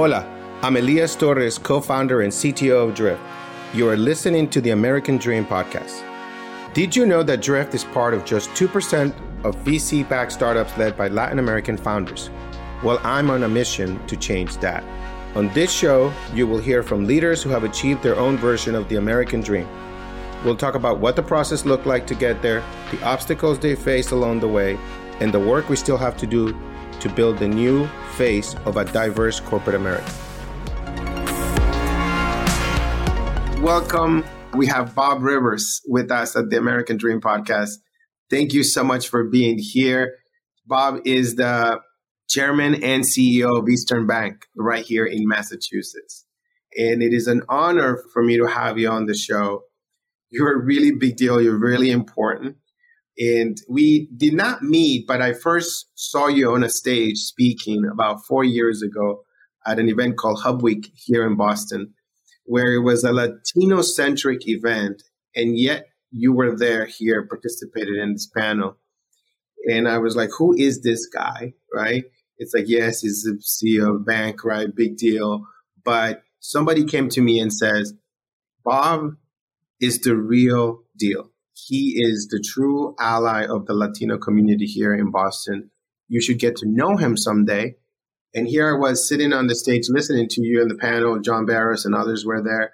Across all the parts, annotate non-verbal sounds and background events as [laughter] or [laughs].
Hola, I'm Elias Torres, co founder and CTO of Drift. You are listening to the American Dream Podcast. Did you know that Drift is part of just 2% of VC backed startups led by Latin American founders? Well, I'm on a mission to change that. On this show, you will hear from leaders who have achieved their own version of the American dream. We'll talk about what the process looked like to get there, the obstacles they faced along the way, and the work we still have to do to build the new face of a diverse corporate America. Welcome. We have Bob Rivers with us at the American Dream Podcast. Thank you so much for being here. Bob is the chairman and CEO of Eastern Bank right here in Massachusetts. And it is an honor for me to have you on the show. You're a really big deal. You're really important. And we did not meet, but I first saw you on a stage speaking about four years ago at an event called Hub Week here in Boston where it was a Latino centric event, and yet you were there here, participated in this panel. And I was like, who is this guy? Right? It's like, yes, he's the CEO of bank, right? Big deal. But somebody came to me and says, Bob is the real deal. He is the true ally of the Latino community here in Boston. You should get to know him someday and here I was sitting on the stage listening to you and the panel, John Barros and others were there.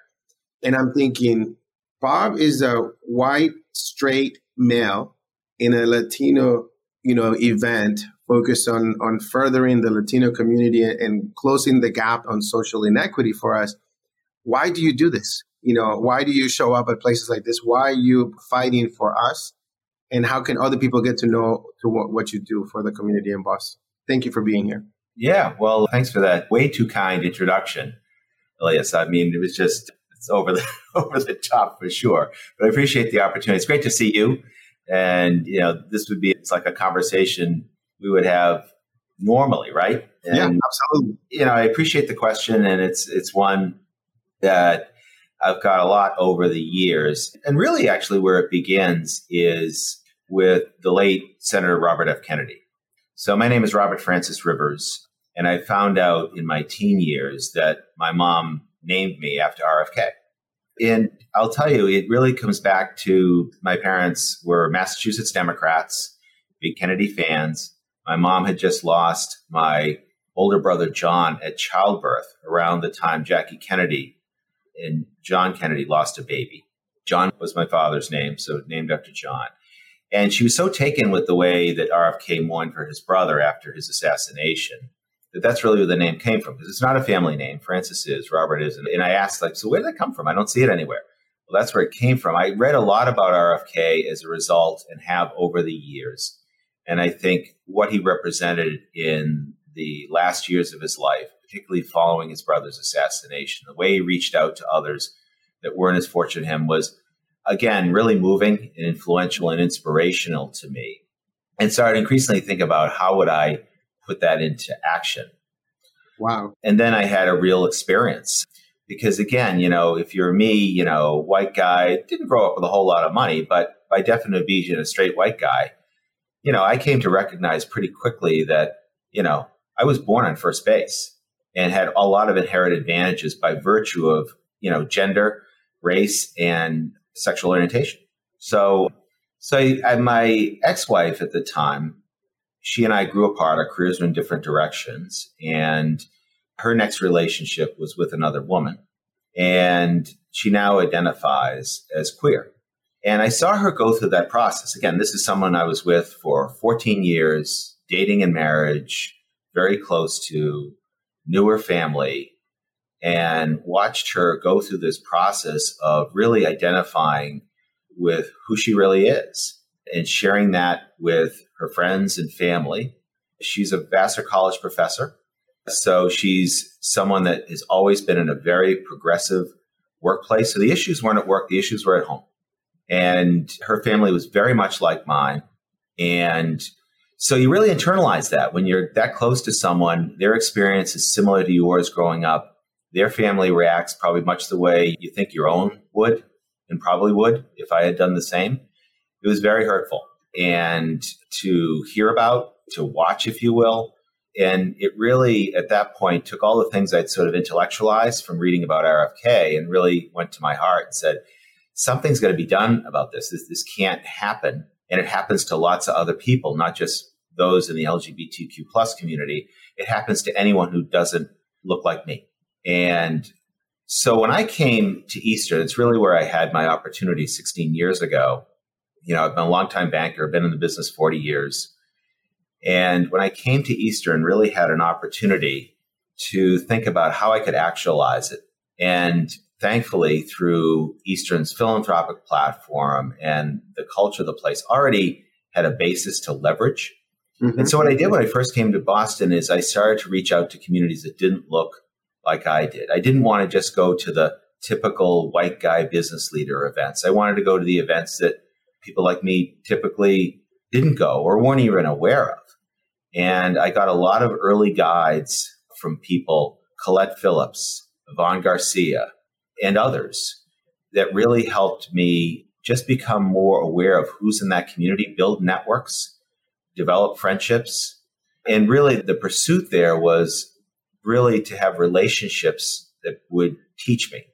And I'm thinking, Bob is a white, straight male in a Latino, you know, event focused on on furthering the Latino community and closing the gap on social inequity for us. Why do you do this? You know, why do you show up at places like this? Why are you fighting for us? And how can other people get to know to what, what you do for the community in Boston? Thank you for being here. Yeah, well, thanks for that way too kind introduction, Elias. I mean, it was just it's over the [laughs] over the top for sure. But I appreciate the opportunity. It's great to see you, and you know, this would be it's like a conversation we would have normally, right? And, yeah, absolutely. You know, I appreciate the question, and it's it's one that I've got a lot over the years, and really, actually, where it begins is with the late Senator Robert F. Kennedy. So, my name is Robert Francis Rivers. And I found out in my teen years that my mom named me after RFK. And I'll tell you, it really comes back to my parents were Massachusetts Democrats, big Kennedy fans. My mom had just lost my older brother John at childbirth around the time Jackie Kennedy and John Kennedy lost a baby. John was my father's name, so named after John. And she was so taken with the way that RFK mourned for his brother after his assassination that that's really where the name came from because it's not a family name. Francis is, Robert is. And, I asked, like, so where did that come from? I don't see it anywhere. Well, that's where it came from. I read a lot about RFK as a result and have over the years. And I think what he represented in the last years of his life, particularly following his brother's assassination, the way he reached out to others that weren't as fortunate as him was, again, really moving and influential and inspirational to me. And started increasingly think about how would I put that into action. Wow. And then I had a real experience because again, you know, if you're me, you know, white guy, didn't grow up with a whole lot of money, but by definition being a straight white guy, you know, I came to recognize pretty quickly that, you know, I was born on first base and had a lot of inherent advantages by virtue of, you know, gender, race, and sexual orientation. So, so I, my ex-wife at the time she and I grew apart. Our careers were in different directions. And her next relationship was with another woman. And she now identifies as queer. And I saw her go through that process. Again, this is someone I was with for 14 years, dating and marriage, very close to, knew her family, and watched her go through this process of really identifying with who she really is and sharing that with her friends and family. She's a Vassar College professor. So she's someone that has always been in a very progressive workplace. So the issues weren't at work, the issues were at home. And her family was very much like mine. And so you really internalize that when you're that close to someone, their experience is similar to yours growing up. Their family reacts probably much the way you think your own would and probably would if I had done the same. It was very hurtful and to hear about, to watch, if you will, And it really, at that point, took all the things I'd sort of intellectualized from reading about RFK and really went to my heart and said, something's got to be done about this. this. This can't happen. And it happens to lots of other people, not just those in the LGBTQ plus community. It happens to anyone who doesn't look like me. And so when I came to Eastern, it's really where I had my opportunity 16 years ago. You know, I've been a longtime banker, been in the business 40 years. And when I came to Eastern, really had an opportunity to think about how I could actualize it. And thankfully, through Eastern's philanthropic platform and the culture of the place, already had a basis to leverage. Mm-hmm. And so, what I did when I first came to Boston is I started to reach out to communities that didn't look like I did. I didn't want to just go to the typical white guy business leader events. I wanted to go to the events that people like me typically didn't go or weren't even aware of. And I got a lot of early guides from people, Colette Phillips, Yvonne Garcia, and others that really helped me just become more aware of who's in that community, build networks, develop friendships. And really, the pursuit there was really to have relationships that would teach me,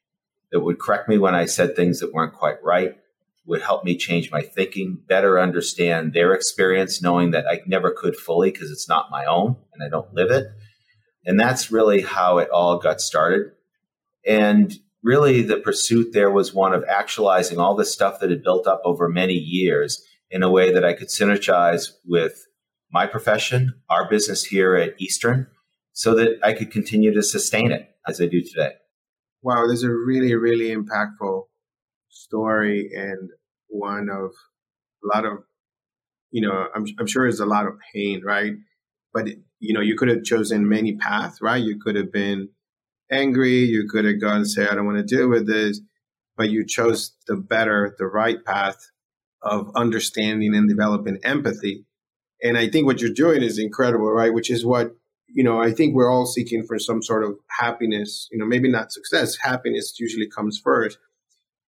that would correct me when I said things that weren't quite right, would help me change my thinking, better understand their experience, knowing that I never could fully because it's not my own and I don't live it. And that's really how it all got started. And really, the pursuit there was one of actualizing all the stuff that had built up over many years in a way that I could synergize with my profession, our business here at Eastern, so that I could continue to sustain it as I do today. Wow, this is a really, really impactful story and one of a lot of, you know, I'm, I'm sure there's a lot of pain, right? But, you know, you could have chosen many paths, right? You could have been angry. You could have gone and say, I don't want to deal with this. But you chose the better, the right path of understanding and developing empathy. And I think what you're doing is incredible, right? Which is what, you know, I think we're all seeking for some sort of happiness, you know, maybe not success. Happiness usually comes first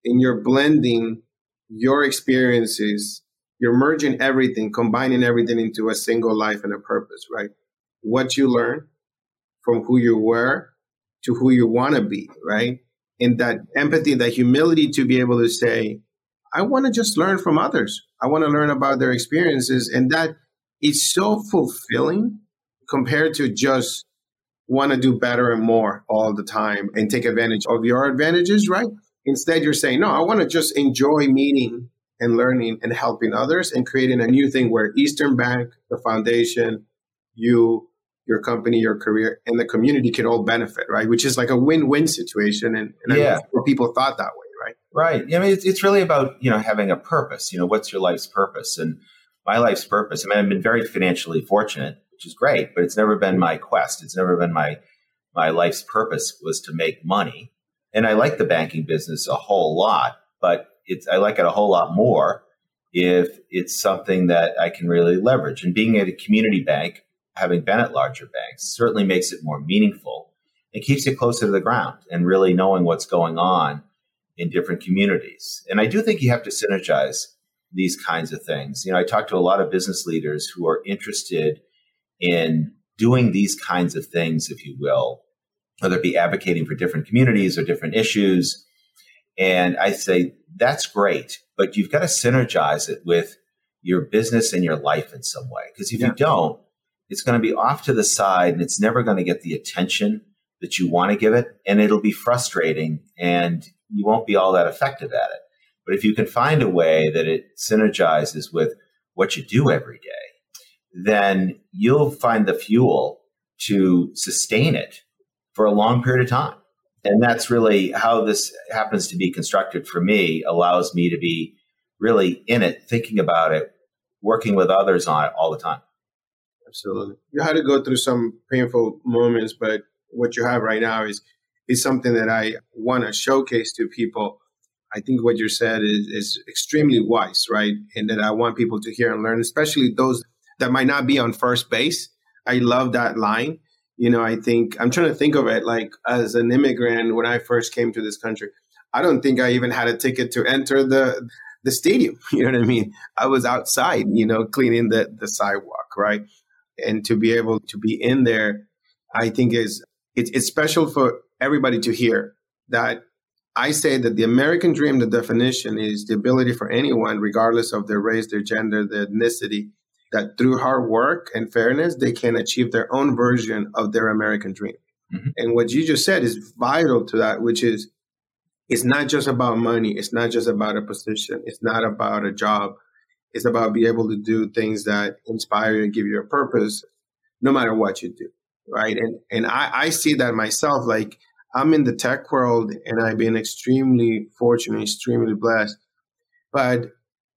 and you're blending your experiences, you're merging everything, combining everything into a single life and a purpose, right? What you learn from who you were to who you want to be, right? And that empathy, that humility to be able to say, I want to just learn from others. I want to learn about their experiences. And that is so fulfilling compared to just want to do better and more all the time and take advantage of your advantages, right? Instead, you're saying, no, I want to just enjoy meeting and learning and helping others and creating a new thing where Eastern Bank, the foundation, you, your company, your career, and the community can all benefit, right? Which is like a win-win situation. And, and yeah. people thought that way, right? Right. I mean, it's, it's really about, you know, having a purpose, you know, what's your life's purpose? And my life's purpose, I mean, I've been very financially fortunate, which is great, but it's never been my quest. It's never been my, my life's purpose was to make money and I like the banking business a whole lot, but it's I like it a whole lot more if it's something that I can really leverage. And being at a community bank, having been at larger banks, certainly makes it more meaningful. and keeps it closer to the ground and really knowing what's going on in different communities. And I do think you have to synergize these kinds of things. You know, I talk to a lot of business leaders who are interested in doing these kinds of things, if you will, whether it be advocating for different communities or different issues. And I say, that's great, but you've got to synergize it with your business and your life in some way. Because if yeah. you don't, it's going to be off to the side and it's never going to get the attention that you want to give it. And it'll be frustrating and you won't be all that effective at it. But if you can find a way that it synergizes with what you do every day, then you'll find the fuel to sustain it for a long period of time. And that's really how this happens to be constructed for me, allows me to be really in it, thinking about it, working with others on it all the time. Absolutely. You had to go through some painful moments, but what you have right now is is something that I want to showcase to people. I think what you said is, is extremely wise, right? And that I want people to hear and learn, especially those that might not be on first base. I love that line you know, I think I'm trying to think of it like as an immigrant when I first came to this country. I don't think I even had a ticket to enter the the stadium. [laughs] You know what I mean? I was outside, you know, cleaning the the sidewalk, right? And to be able to be in there, I think is it's, it's special for everybody to hear that I say that the American dream, the definition is the ability for anyone, regardless of their race, their gender, their ethnicity, that through hard work and fairness, they can achieve their own version of their American dream. Mm-hmm. And what you just said is vital to that, which is it's not just about money. It's not just about a position. It's not about a job. It's about being able to do things that inspire you and give you a purpose, no matter what you do. Right. And and I, I see that myself. Like I'm in the tech world and I've been extremely fortunate, extremely blessed. But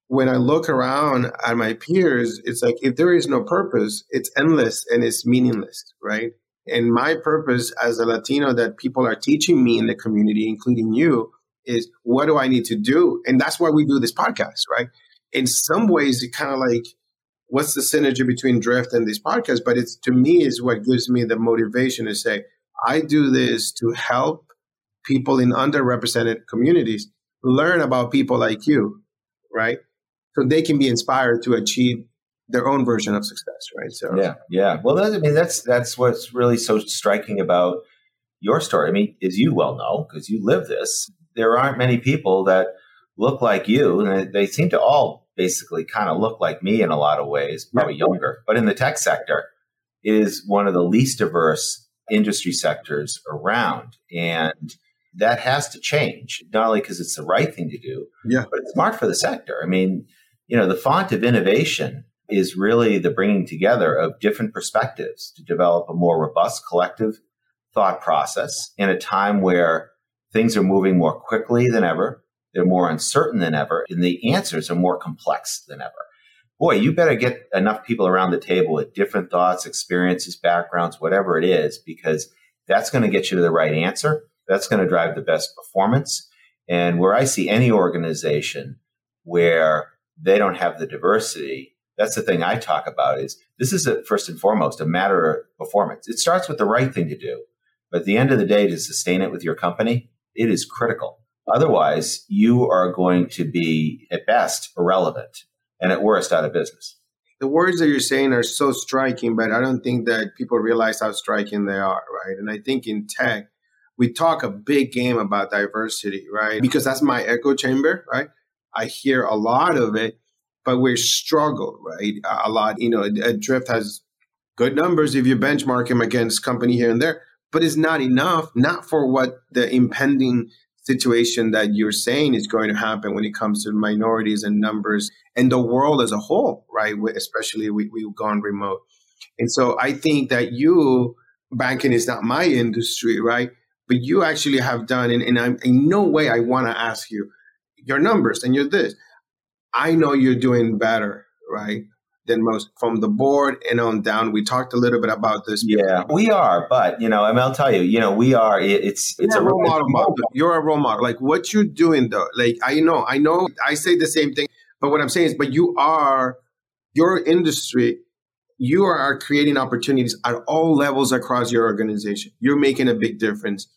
when I look around at my peers, it's like if there is no purpose, it's endless and it's meaningless, right? And my purpose as a Latino that people are teaching me in the community, including you, is what do I need to do? And that's why we do this podcast, right? In some ways, it kind of like, what's the synergy between Drift and this podcast? But it's to me is what gives me the motivation to say, I do this to help people in underrepresented communities learn about people like you, right? So they can be inspired to achieve their own version of success, right? So yeah, yeah. Well, that, I mean, that's that's what's really so striking about your story. I mean, as you well know, because you live this, there aren't many people that look like you, and they seem to all basically kind of look like me in a lot of ways, probably younger. But in the tech sector, is one of the least diverse industry sectors around, and that has to change. Not only because it's the right thing to do, yeah, but it's smart for the sector. I mean, you know, the font of innovation is really the bringing together of different perspectives to develop a more robust collective thought process in a time where things are moving more quickly than ever, they're more uncertain than ever, and the answers are more complex than ever. Boy, you better get enough people around the table with different thoughts, experiences, backgrounds, whatever it is, because that's going to get you to the right answer. That's going to drive the best performance. And where I see any organization where they don't have the diversity, that's the thing I talk about is this is a, first and foremost a matter of performance. It starts with the right thing to do. But at the end of the day, to sustain it with your company, it is critical. Otherwise, you are going to be at best irrelevant and at worst out of business. The words that you're saying are so striking, but I don't think that people realize how striking they are, right? And I think in tech, we talk a big game about diversity, right? Because that's my echo chamber, right? I hear a lot of it, but we're struggled, right? A lot, you know, Drift has good numbers if you benchmark him against company here and there, but it's not enough, not for what the impending situation that you're saying is going to happen when it comes to minorities and numbers and the world as a whole, right? Especially we, we've gone remote. And so I think that you, banking is not my industry, right? But you actually have done, and, and I'm in no way I want to ask you your numbers and you're this. I know you're doing better, right? Than most from the board and on down. We talked a little bit about this. Yeah, we are, but you know, I mean, I'll tell you, you know, we are. It's it's you're a role model, model. You're a role model. Like what you're doing, though. Like I know, I know, I say the same thing, but what I'm saying is, but you are your industry. You are creating opportunities at all levels across your organization. You're making a big difference,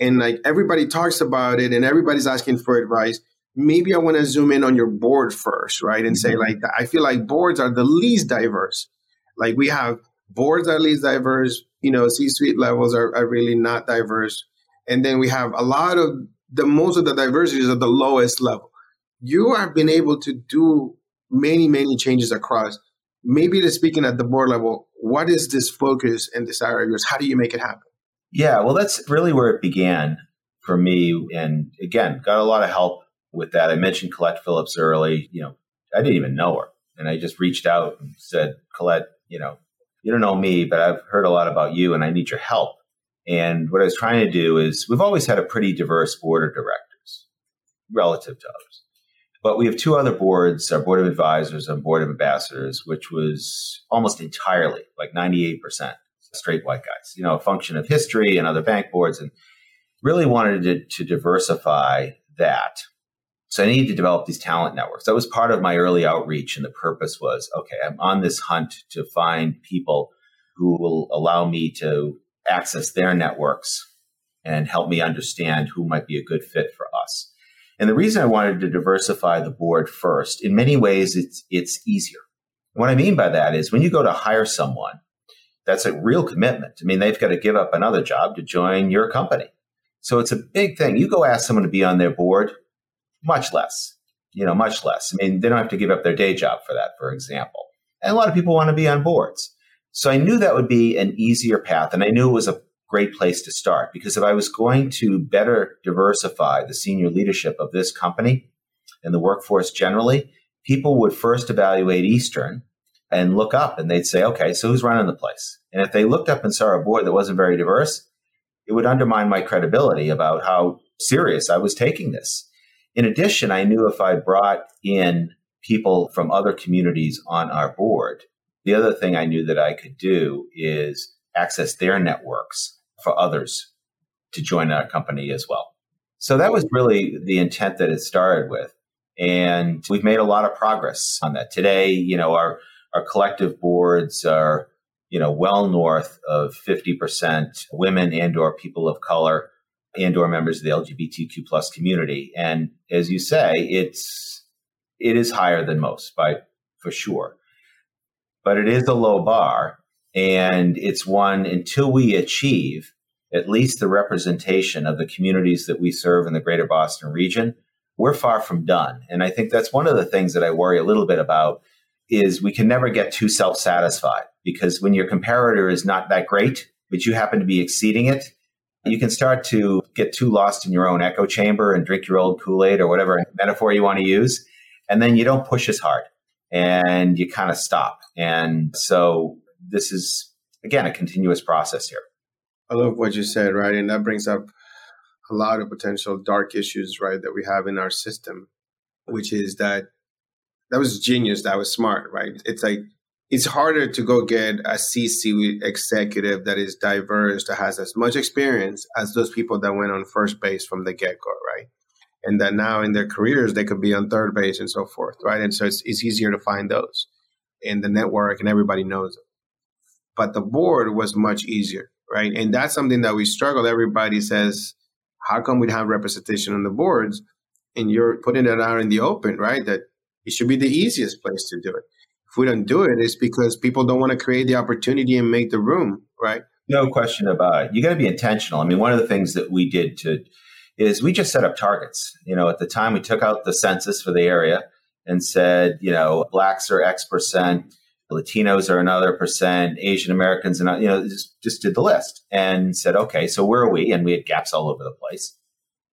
and like everybody talks about it, and everybody's asking for advice maybe I want to zoom in on your board first, right? And say, mm-hmm. like, I feel like boards are the least diverse. Like, we have boards are least diverse, you know, C suite levels are, are really not diverse. And then we have a lot of the most of the diversity is at the lowest level. You have been able to do many, many changes across. Maybe to speaking at the board level, what is this focus and desire of yours? How do you make it happen? Yeah, well, that's really where it began for me. And again, got a lot of help with that. I mentioned Colette Phillips early. You know, I didn't even know her. And I just reached out and said, Colette, you know, you don't know me, but I've heard a lot about you and I need your help. And what I was trying to do is we've always had a pretty diverse board of directors relative to others. But we have two other boards, our board of advisors and board of ambassadors, which was almost entirely like 98% straight white guys, you know, a function of history and other bank boards and really wanted to, to diversify that so I needed to develop these talent networks. That was part of my early outreach. And the purpose was okay, I'm on this hunt to find people who will allow me to access their networks and help me understand who might be a good fit for us. And the reason I wanted to diversify the board first, in many ways, it's, it's easier. What I mean by that is when you go to hire someone, That's a real commitment. I mean, they've got to give up another job to join your company. So it's a big thing. You go ask someone to be on their board, much less, you know, much less. I mean, they don't have to give up their day job for that, for example. And a lot of people want to be on boards. So I knew that would be an easier path. And I knew it was a great place to start because if I was going to better diversify the senior leadership of this company and the workforce generally, people would first evaluate Eastern and look up and they'd say, okay, so who's running the place? And if they looked up and saw a board that wasn't very diverse, it would undermine my credibility about how serious I was taking this. In addition, I knew if I brought in people from other communities on our board, the other thing I knew that I could do is access their networks for others to join our company as well. So that was really the intent that it started with. And we've made a lot of progress on that. Today, you know, our, our collective boards are, you know, well north of 50% women and or people of color and or members of the LGBTQ plus community. And as you say, it's, it is higher than most by, for sure. But it is a low bar. And it's one until we achieve at least the representation of the communities that we serve in the greater Boston region, we're far from done. And I think that's one of the things that I worry a little bit about is we can never get too self-satisfied because when your comparator is not that great, but you happen to be exceeding it, you can start to get too lost in your own echo chamber and drink your old Kool-Aid or whatever metaphor you want to use. And then you don't push as hard and you kind of stop. And so this is, again, a continuous process here. I love what you said, right? And that brings up a lot of potential dark issues, right, that we have in our system, which is that that was genius, that was smart, right? It's like it's harder to go get a CC executive that is diverse, that has as much experience as those people that went on first base from the get go, right? And that now in their careers they could be on third base and so forth, right? And so it's, it's easier to find those in the network and everybody knows it. But the board was much easier, right? And that's something that we struggle. Everybody says, how come we have representation on the boards? And you're putting it out in the open, right? That it should be the easiest place to do it. If we don't do it, it's because people don't want to create the opportunity and make the room, right? No question about it. You got to be intentional. I mean, one of the things that we did to is we just set up targets. You know, at the time we took out the census for the area and said, you know, blacks are X percent, Latinos are another percent, Asian Americans, and you know, just, just did the list and said, okay, so where are we? And we had gaps all over the place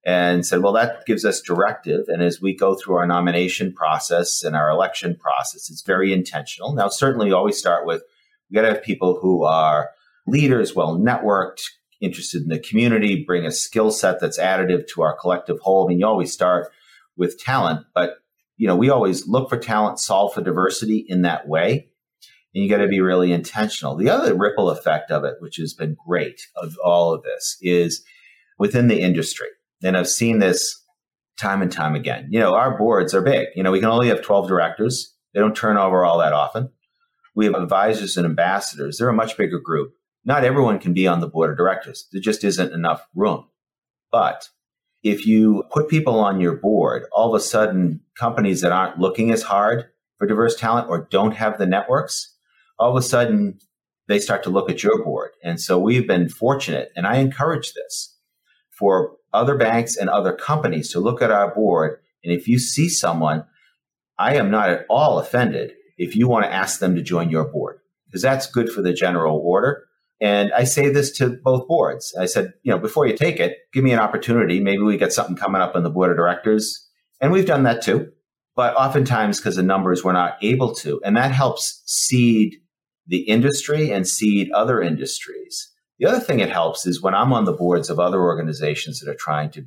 and said, well, that gives us directive. And as we go through our nomination process and our election process, it's very intentional. Now, certainly, always start with we got to have people who are leaders, well networked, interested in the community, bring a skill set that's additive to our collective whole. I mean, you always start with talent, but you know, we always look for talent, solve for diversity in that way. And you got to be really intentional. The other ripple effect of it, which has been great of all of this, is within the industry and I've seen this time and time again. You know, our boards are big. You know, we can only have 12 directors. They don't turn over all that often. We have advisors and ambassadors. They're a much bigger group. Not everyone can be on the board of directors. There just isn't enough room. But if you put people on your board, all of a sudden companies that aren't looking as hard for diverse talent or don't have the networks, all of a sudden they start to look at your board. And so we've been fortunate, and I encourage this for other banks and other companies to look at our board. And if you see someone, I am not at all offended if you want to ask them to join your board, because that's good for the general order. And I say this to both boards. I said, you know, before you take it, give me an opportunity. Maybe we get something coming up on the board of directors. And we've done that too. But oftentimes, because of numbers, we're not able to. And that helps seed the industry and seed other industries. The other thing it helps is when I'm on the boards of other organizations that are trying to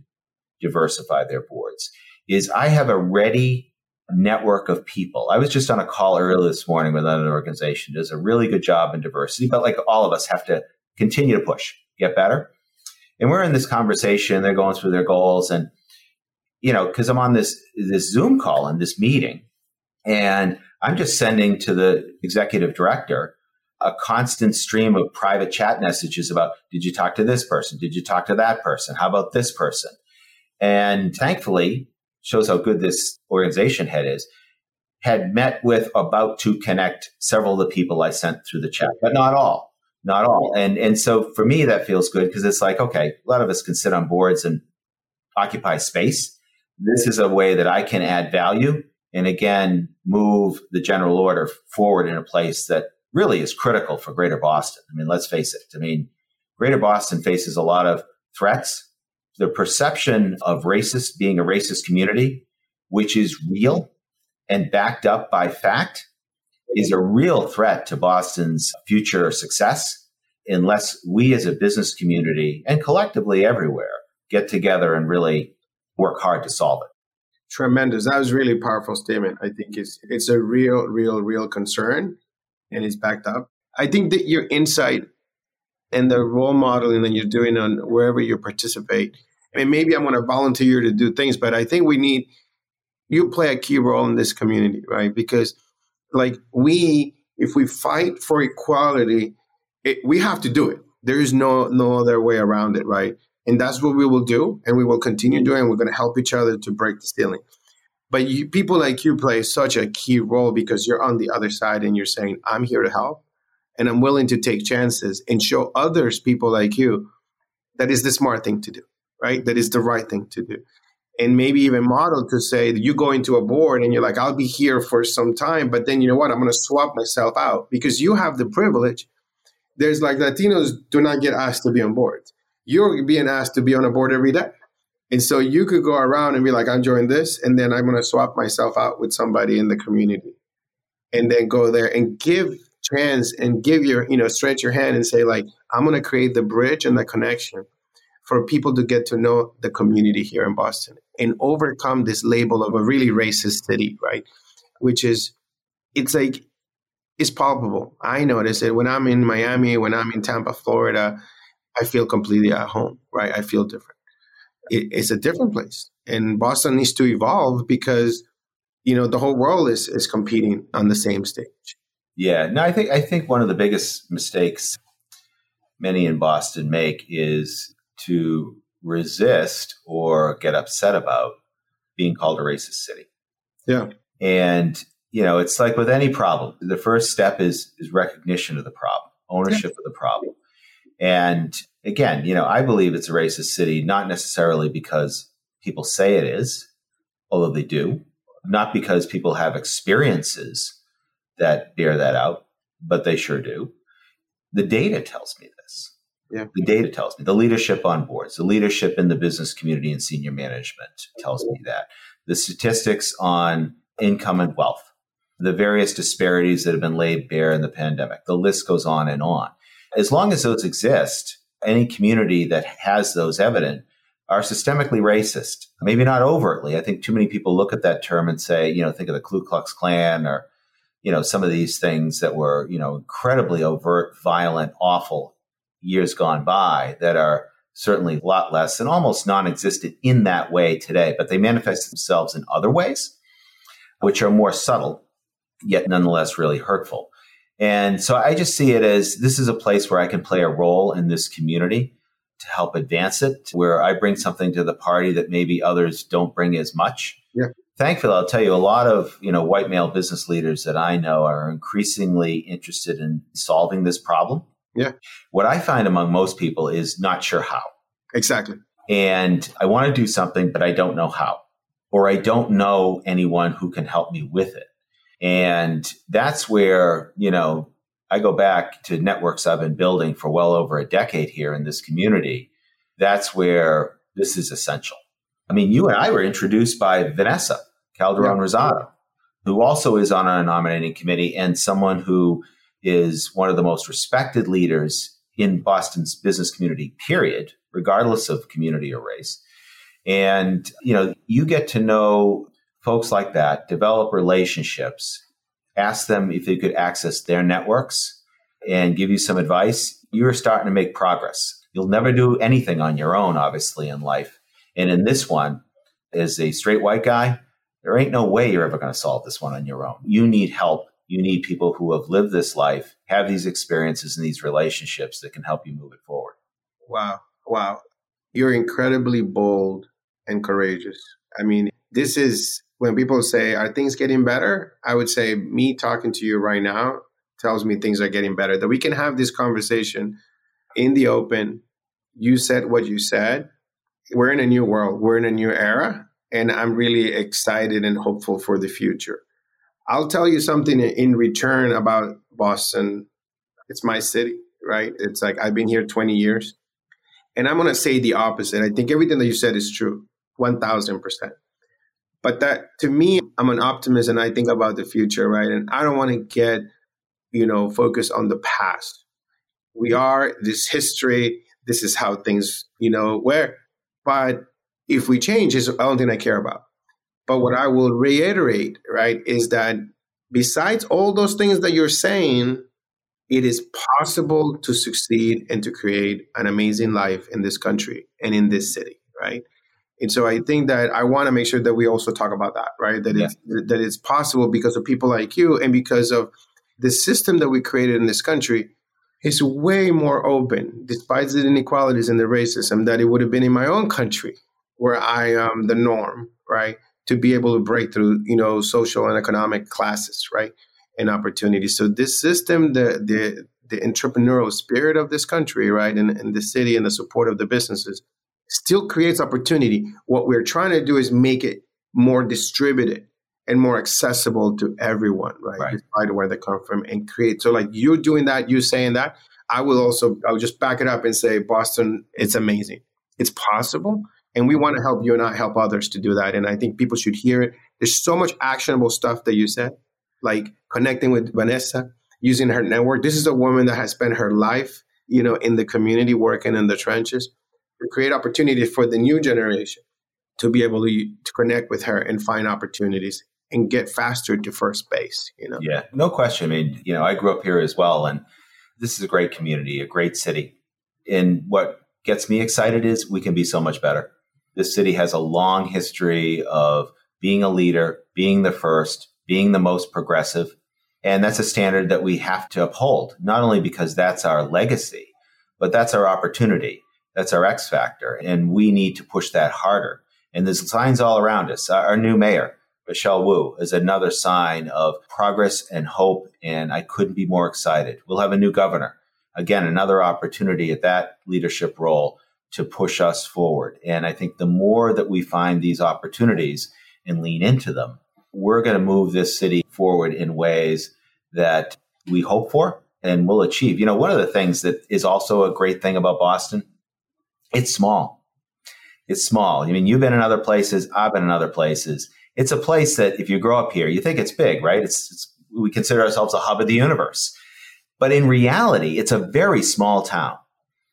diversify their boards, is I have a ready network of people. I was just on a call earlier this morning with another organization does a really good job in diversity, but like all of us have to continue to push, get better. And we're in this conversation, they're going through their goals and you know, because I'm on this this Zoom call and this meeting, and I'm just sending to the executive director a constant stream of private chat messages about did you talk to this person? Did you talk to that person? How about this person? And thankfully, shows how good this organization head is, had met with about to connect several of the people I sent through the chat, but not all. not all. And and so for me, that feels good because it's like, okay, a lot of us can sit on boards and occupy space. This is a way that I can add value and again move the general order forward in a place that really is critical for Greater Boston. I mean, let's face it. I mean, Greater Boston faces a lot of threats. The perception of racist being a racist community, which is real and backed up by fact, is a real threat to Boston's future success unless we as a business community and collectively everywhere get together and really work hard to solve it. Tremendous. That was really powerful statement. I think it's it's a real, real, real concern and it's backed up. I think that your insight and the role modeling that you're doing on wherever you participate, and maybe I'm going to volunteer to do things, but I think we need you play a key role in this community, right? Because like we, if we fight for equality, it, we have to do it. There is no no other way around it, right? And that's what we will do, and we will continue doing. We're going to help each other to break the ceiling. But you, people like you play such a key role because you're on the other side and you're saying, "I'm here to help, and I'm willing to take chances and show others, people like you, that is the smart thing to do, right? That is the right thing to do." and maybe even model to say that you go into a board and you're like, I'll be here for some time, but then you know what? I'm going to swap myself out because you have the privilege. There's like Latinos do not get asked to be on boards. You're being asked to be on a board every day. And so you could go around and be like, I'm joining this, and then I'm going to swap myself out with somebody in the community and then go there and give chance and give your, you know, stretch your hand and say, like, I'm going to create the bridge and the connection for people to get to know the community here in Boston and overcome this label of a really racist city, right? Which is, it's like, it's palpable. I notice it when I'm in Miami, when I'm in Tampa, Florida, I feel completely at home, right? I feel different. It, it's a different place. And Boston needs to evolve because, you know, the whole world is, is competing on the same stage. Yeah. No, I think, I think one of the biggest mistakes many in Boston make is to resist or get upset about being called a racist city. Yeah. And you know, it's like with any problem. The first step is is recognition of the problem, ownership yeah. of the problem. And again, you know, I believe it's a racist city not necessarily because people say it is, although they do, not because people have experiences that bear that out, but they sure do. The data tells me this. Yeah. The data tells me the leadership on boards, the leadership in the business community and senior management tells me that. The statistics on income and wealth, the various disparities that have been laid bare in the pandemic, the list goes on and on. As long as those exist, any community that has those evident are systemically racist. Maybe not overtly. I think too many people look at that term and say, you know, think of the Ku Klux Klan or, you know, some of these things that were, you know, incredibly overt, violent, awful years gone by that are certainly a lot less and almost non existent in that way today, but they manifest themselves in other ways, which are more subtle, yet nonetheless really hurtful. And so I just see it as this is a place where I can play a role in this community to help advance it, where I bring something to the party that maybe others don't bring as much. Yeah. Thankfully, I'll tell you, a lot of you know white male business leaders that I know are increasingly interested in solving this problem yeah. What I find among most people is not sure how. Exactly. And I want to do something, but I don't know how, or I don't know anyone who can help me with it. And that's where, you know, I go back to networks I've been building for well over a decade here in this community. That's where this is essential. I mean, you and I were introduced by Vanessa Calderon yeah. Rosado, who also is on our nominating committee and someone who is one of the most respected leaders in Boston's business community, period, regardless of community or race. And, you know, you get to know folks like that, develop relationships, ask them if they could access their networks and give you some advice. You're starting to make progress. You'll never do anything on your own, obviously, in life. And in this one, as a straight white guy, there ain't no way you're ever going to solve this one on your own. You need help you need people who have lived this life, have these experiences and these relationships that can help you move it forward. Wow. Wow. You're incredibly bold and courageous. I mean, this is when people say, Are things getting better? I would say, me talking to you right now tells me things are getting better. That we can have this conversation in the open. You said what you said. We're in a new world. We're in a new era, and I'm really excited and hopeful for the future. I'll tell you something in return about Boston. It's my city, right? It's like I've been here 20 years. And I'm going to say the opposite. I think everything that you said is true, 1000%. But that to me, I'm an optimist and I think about the future, right? And I don't want to get, you know, focused on the past. We are this history. This is how things, you know, where, but if we change, is the only thing I care about. But what I will reiterate, right, is that besides all those things that you're saying, it is possible to succeed and to create an amazing life in this country and in this city, right? And so I think that I want to make sure that we also talk about that, right? That yeah. it's that it's possible because of people like you and because of the system that we created in this country is way more open, despite the inequalities and the racism, that it would have been in my own country where I am the norm, right? To be able to break through, you know, social and economic classes, right? And opportunities. So this system, the the the entrepreneurial spirit of this country, right, and, and the city and the support of the businesses still creates opportunity. What we're trying to do is make it more distributed and more accessible to everyone, right? right. Despite where they come from and create. So like you're doing that, you saying that, I will also I'll just back it up and say Boston, it's amazing. It's possible. And we want to help you and I help others to do that. And I think people should hear it. There's so much actionable stuff that you said, like connecting with Vanessa, using her network. This is a woman that has spent her life, you know, in the community working in the trenches create opportunity for the new generation to be able to, to connect with her and find opportunities and get faster to first base you know? Yeah no question. I mean you know i grew up here as well and this is a great community a great city. And what gets me excited is we can be so much better. This city has a long history of being a leader being the first being the most progressive and that's a standard that we have to uphold not only because that's our legacy but that's our opportunity that's our X factor. And we need to push that harder. And there's signs all around us. Our new mayor, Michelle Wu, is another sign of progress and hope. And I couldn't be more excited. We'll have a new governor. Again, another opportunity at that leadership role to push us forward. And I think the more that we find these opportunities and lean into them, we're going to move this city forward in ways that we hope for and will achieve. You know, one of the things that is also a great thing about Boston it's small. It's small. I mean, you've been in other places. I've been in other places. It's a place that if you grow up here, you think it's big, right? It's, it's we consider ourselves a hub of the universe. But in reality, it's a very small town.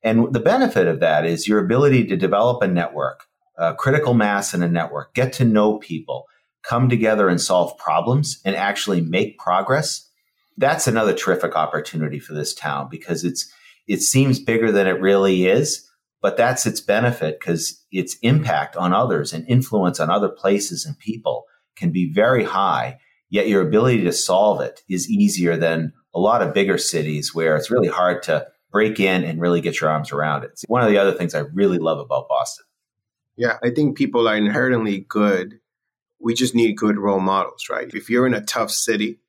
And the benefit of that is your ability to develop a network, a critical mass in a network, get to know people, come together and solve problems and actually make progress. That's another terrific opportunity for this town because it's it seems bigger than it really is but that's its benefit because its impact on others and influence on other places and people can be very high. Yet your ability to solve it is easier than a lot of bigger cities where it's really hard to break in and really get your arms around it. It's one of the other things I really love about Boston. Yeah, I think people are inherently good. We just need good role models, right? If you're in a tough city,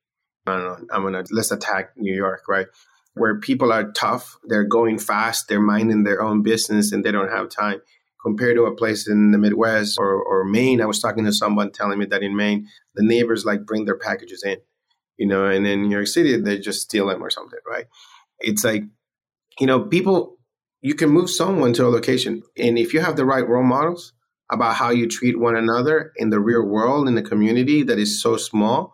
I don't know, I'm gonna let's attack New York, right? Where people are tough, they're going fast, they're minding their own business, and they don't have time. Compared to a place in the Midwest or, or Maine, I was talking to someone telling me that in Maine, the neighbors like bring their packages in, you know, and in New York City, they just steal them or something, right? It's like, you know, people, you can move someone to a location. And if you have the right role models about how you treat one another in the real world, in the community that is so small,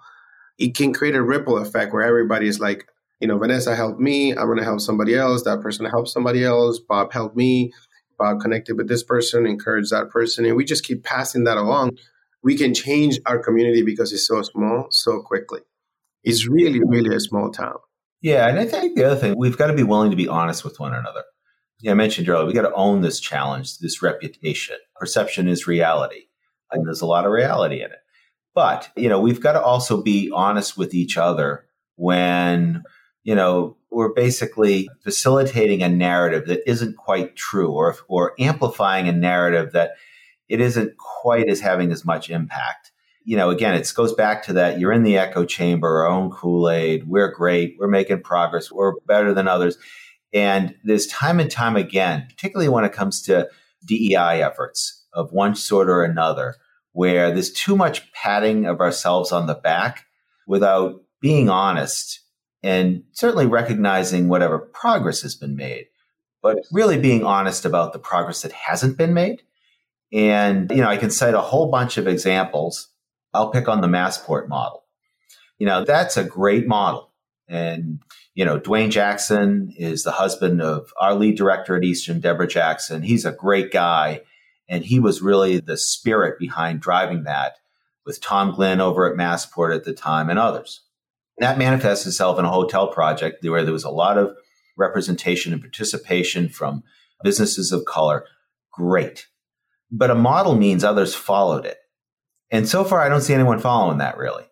it can create a ripple effect where everybody is like, you know, Vanessa helped me. I'm going to help somebody else. That person helped somebody else. Bob helped me. Bob connected with this person, encouraged that person. And we just keep passing that along. We can change our community because it's so small so quickly. It's really, really a small town. Yeah. And I think the other thing, we've got to be willing to be honest with one another. Yeah, I mentioned earlier, we got to own this challenge, this reputation. Perception is reality. And there's a lot of reality in it. But, you know, we've got to also be honest with each other when you know, we're basically facilitating a narrative that isn't quite true or, or amplifying a narrative that it isn't quite as having as much impact. you know, again, it goes back to that you're in the echo chamber, our own Kool Aid. We're great. We're making progress. We're better than others. And there's time and time again, particularly when it comes to DEI efforts of one sort or another, where there's too much patting of ourselves on the back without being honest and certainly recognizing whatever progress has been made, but really being honest about the progress that hasn't been made. And, you know, I can cite a whole bunch of examples I'll pick on the Massport model. You know, that's a great model. And, you know, Duane Jackson is the husband of our lead director at Eastern, Deborah Jackson. He's a great guy. And he was really the spirit behind driving that with Tom Glynn over at Massport at the time and others. That manifests itself in a hotel project where there was a lot of representation and participation from businesses of color. Great. But a model means others followed it. And so far, I don't see anyone following that really.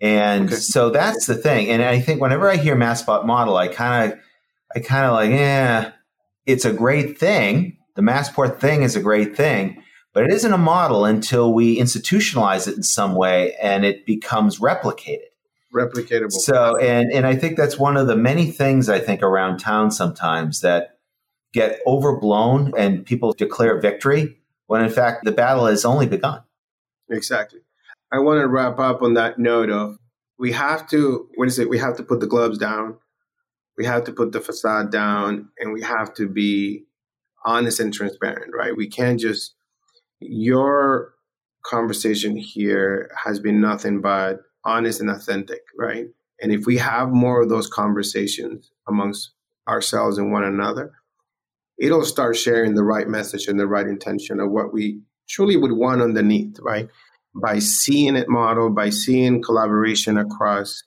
And okay. so that's the thing. And I think whenever I hear Massport model, I kind of, I kind of like, yeah, it's a great thing. The Massport thing is a great thing, but it isn't a model until we institutionalize it in some way and it becomes replicated. Replicatable. So, and, and I think that's one of the many things I think around town sometimes that get overblown and people declare victory when in fact the battle has only begun. Exactly. I want to wrap up on that note of we have to, what is it? We have to put the gloves down. We have to put the facade down and we have to be honest and transparent, right? We can't just, your conversation here has been nothing but honest and authentic, right? And if we have more of those conversations amongst ourselves and one another, it'll start sharing the right message and the right intention of what we truly would want underneath, right? By seeing it modeled, by seeing collaboration across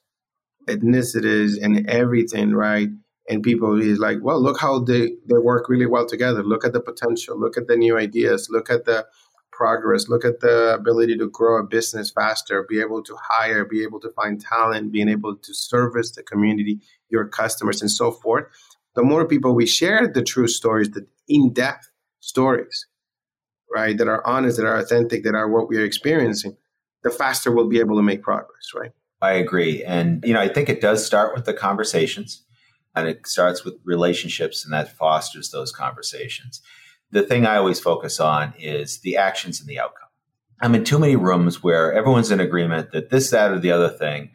ethnicities and everything, right? And people is like, well, look how they, they work really well together. Look at the potential. Look at the new ideas. Look at the progress. Look at the ability to grow a business faster, be able to hire, be able to find talent, being able to service the community, your customers, and so forth. The more people we share the true stories, the in depth stories, right, that are honest, that are authentic, that are what we are experiencing, the faster we'll be able to make progress, right? I agree. And, you know, I think it does start with the conversations and it starts with relationships and that fosters those conversations. The thing I always focus on is the actions and the outcome. I'm in too many rooms where everyone's in agreement that this, that, or the other thing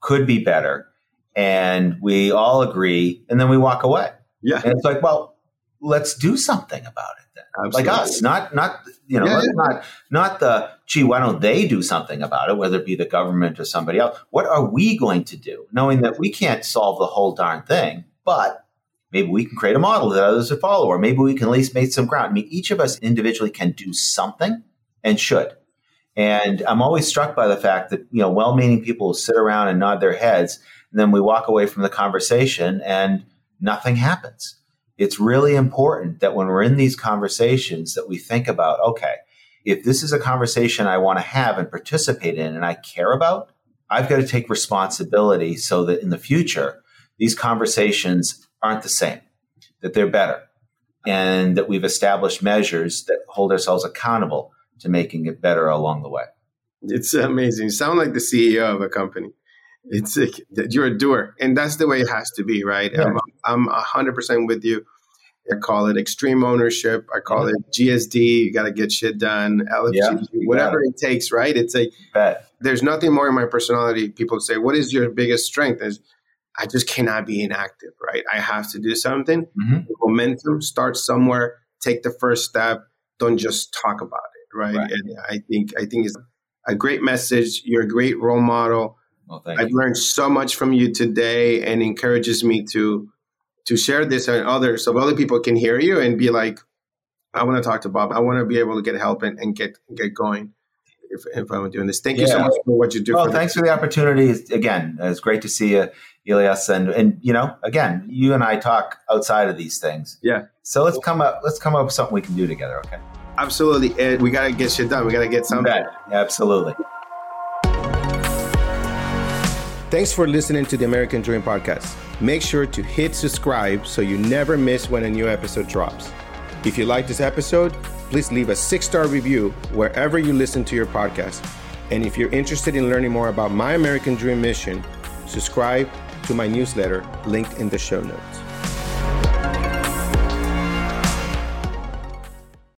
could be better. And we all agree and then we walk away. Yeah. And it's like, well, let's do something about it. Then. Absolutely. like us, not not you know, yeah, not not the gee, why don't they do something about it, whether it be the government or somebody else? What are we going to do, knowing that we can't solve the whole darn thing, but maybe we can create a model that others would follow, or maybe we can at least make some ground. I mean, each of us individually can do something and should. And I'm always struck by the fact that you know, well-meaning people will sit around and nod their heads, and then we walk away from the conversation and nothing happens it's really important that when we're in these conversations that we think about okay if this is a conversation i want to have and participate in and i care about i've got to take responsibility so that in the future these conversations aren't the same that they're better and that we've established measures that hold ourselves accountable to making it better along the way it's amazing you sound like the ceo of a company it's like you're a doer, and that's the way it has to be, right? Yeah. I'm hundred percent with you. I call it extreme ownership. I call it GSD. You got to get shit done. LFG, yeah, whatever it. it. takes, right? It's like there's nothing more in my personality. People say, "What is your biggest strength?" Is I just cannot be inactive, right? I have to do something. Mm-hmm. Momentum. Start somewhere. Take the first step. Don't just talk about it, right? right. And I think I think it's a great message. You're a great role model well, I've you. learned so much from you today and encourages me to to share this and others so other people can hear you and be like, I want to talk to Bob. I want to be able to get help and, and get get going if, if, I'm doing this. Thank yeah. you so much for what you do. Well, for thanks for the opportunity. Again, it's great to see you, Elias. And and you know, again, you and I talk outside of these things. Yeah. So let's come up. Let's come up with something we can do together. Okay. Absolutely, Ed. We got to get shit done. We got to get something. Yeah, Absolutely. Thanks for listening to the American Dream Podcast. Make sure to hit subscribe so you never miss when a new episode drops. If you like this episode, please leave a six star review wherever you listen to your podcast. And if you're interested in learning more about my American Dream mission, subscribe to my newsletter linked in the show notes.